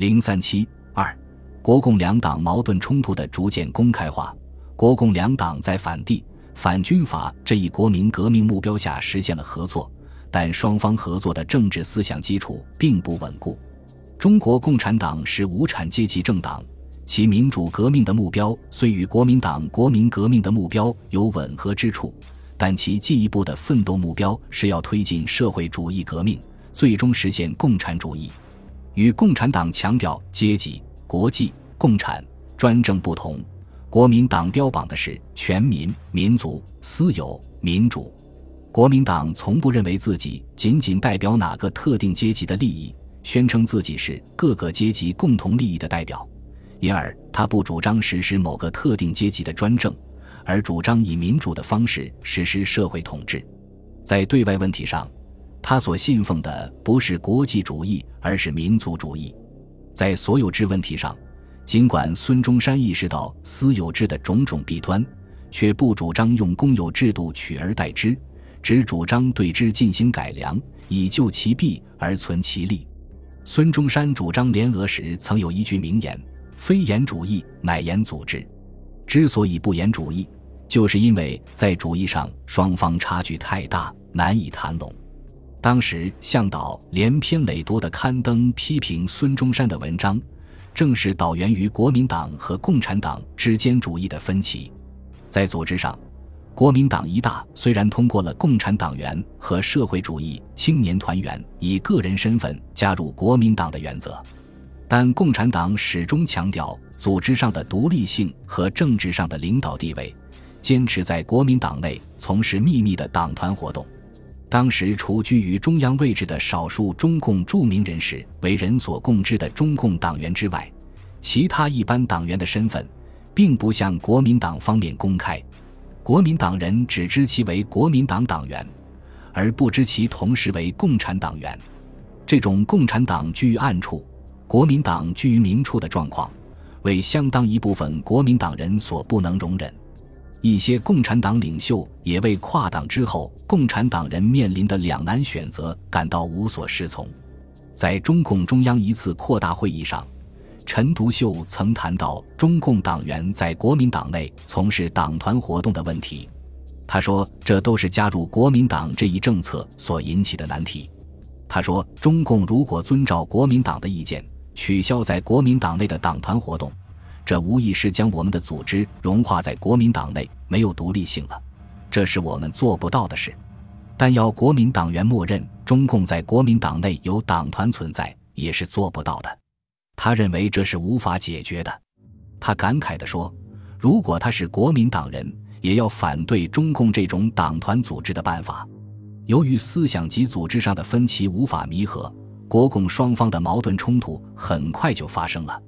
零三七二，国共两党矛盾冲突的逐渐公开化。国共两党在反帝反军阀这一国民革命目标下实现了合作，但双方合作的政治思想基础并不稳固。中国共产党是无产阶级政党，其民主革命的目标虽与国民党国民革命的目标有吻合之处。但其进一步的奋斗目标是要推进社会主义革命，最终实现共产主义。与共产党强调阶级、国际、共产、专政不同，国民党标榜的是全民、民族、私有、民主。国民党从不认为自己仅仅代表哪个特定阶级的利益，宣称自己是各个阶级共同利益的代表，因而他不主张实施某个特定阶级的专政。而主张以民主的方式实施社会统治，在对外问题上，他所信奉的不是国际主义，而是民族主义。在所有制问题上，尽管孙中山意识到私有制的种种弊端，却不主张用公有制度取而代之，只主张对之进行改良，以救其弊而存其利。孙中山主张联俄时曾有一句名言：“非言主义，乃言组织。”之所以不言主义，就是因为在主义上双方差距太大，难以谈拢。当时向导连篇累牍的刊登批评孙中山的文章，正是导源于国民党和共产党之间主义的分歧。在组织上，国民党一大虽然通过了共产党员和社会主义青年团员以个人身份加入国民党的原则，但共产党始终强调。组织上的独立性和政治上的领导地位，坚持在国民党内从事秘密的党团活动。当时除居于中央位置的少数中共著名人士为人所共知的中共党员之外，其他一般党员的身份，并不向国民党方面公开。国民党人只知其为国民党党员，而不知其同时为共产党员。这种共产党居于暗处，国民党居于明处的状况。为相当一部分国民党人所不能容忍，一些共产党领袖也为跨党之后共产党人面临的两难选择感到无所适从。在中共中央一次扩大会议上，陈独秀曾谈到中共党员在国民党内从事党团活动的问题。他说：“这都是加入国民党这一政策所引起的难题。”他说：“中共如果遵照国民党的意见。”取消在国民党内的党团活动，这无疑是将我们的组织融化在国民党内，没有独立性了。这是我们做不到的事。但要国民党员默认中共在国民党内有党团存在，也是做不到的。他认为这是无法解决的。他感慨地说：“如果他是国民党人，也要反对中共这种党团组织的办法。由于思想及组织上的分歧无法弥合。”国共双方的矛盾冲突很快就发生了。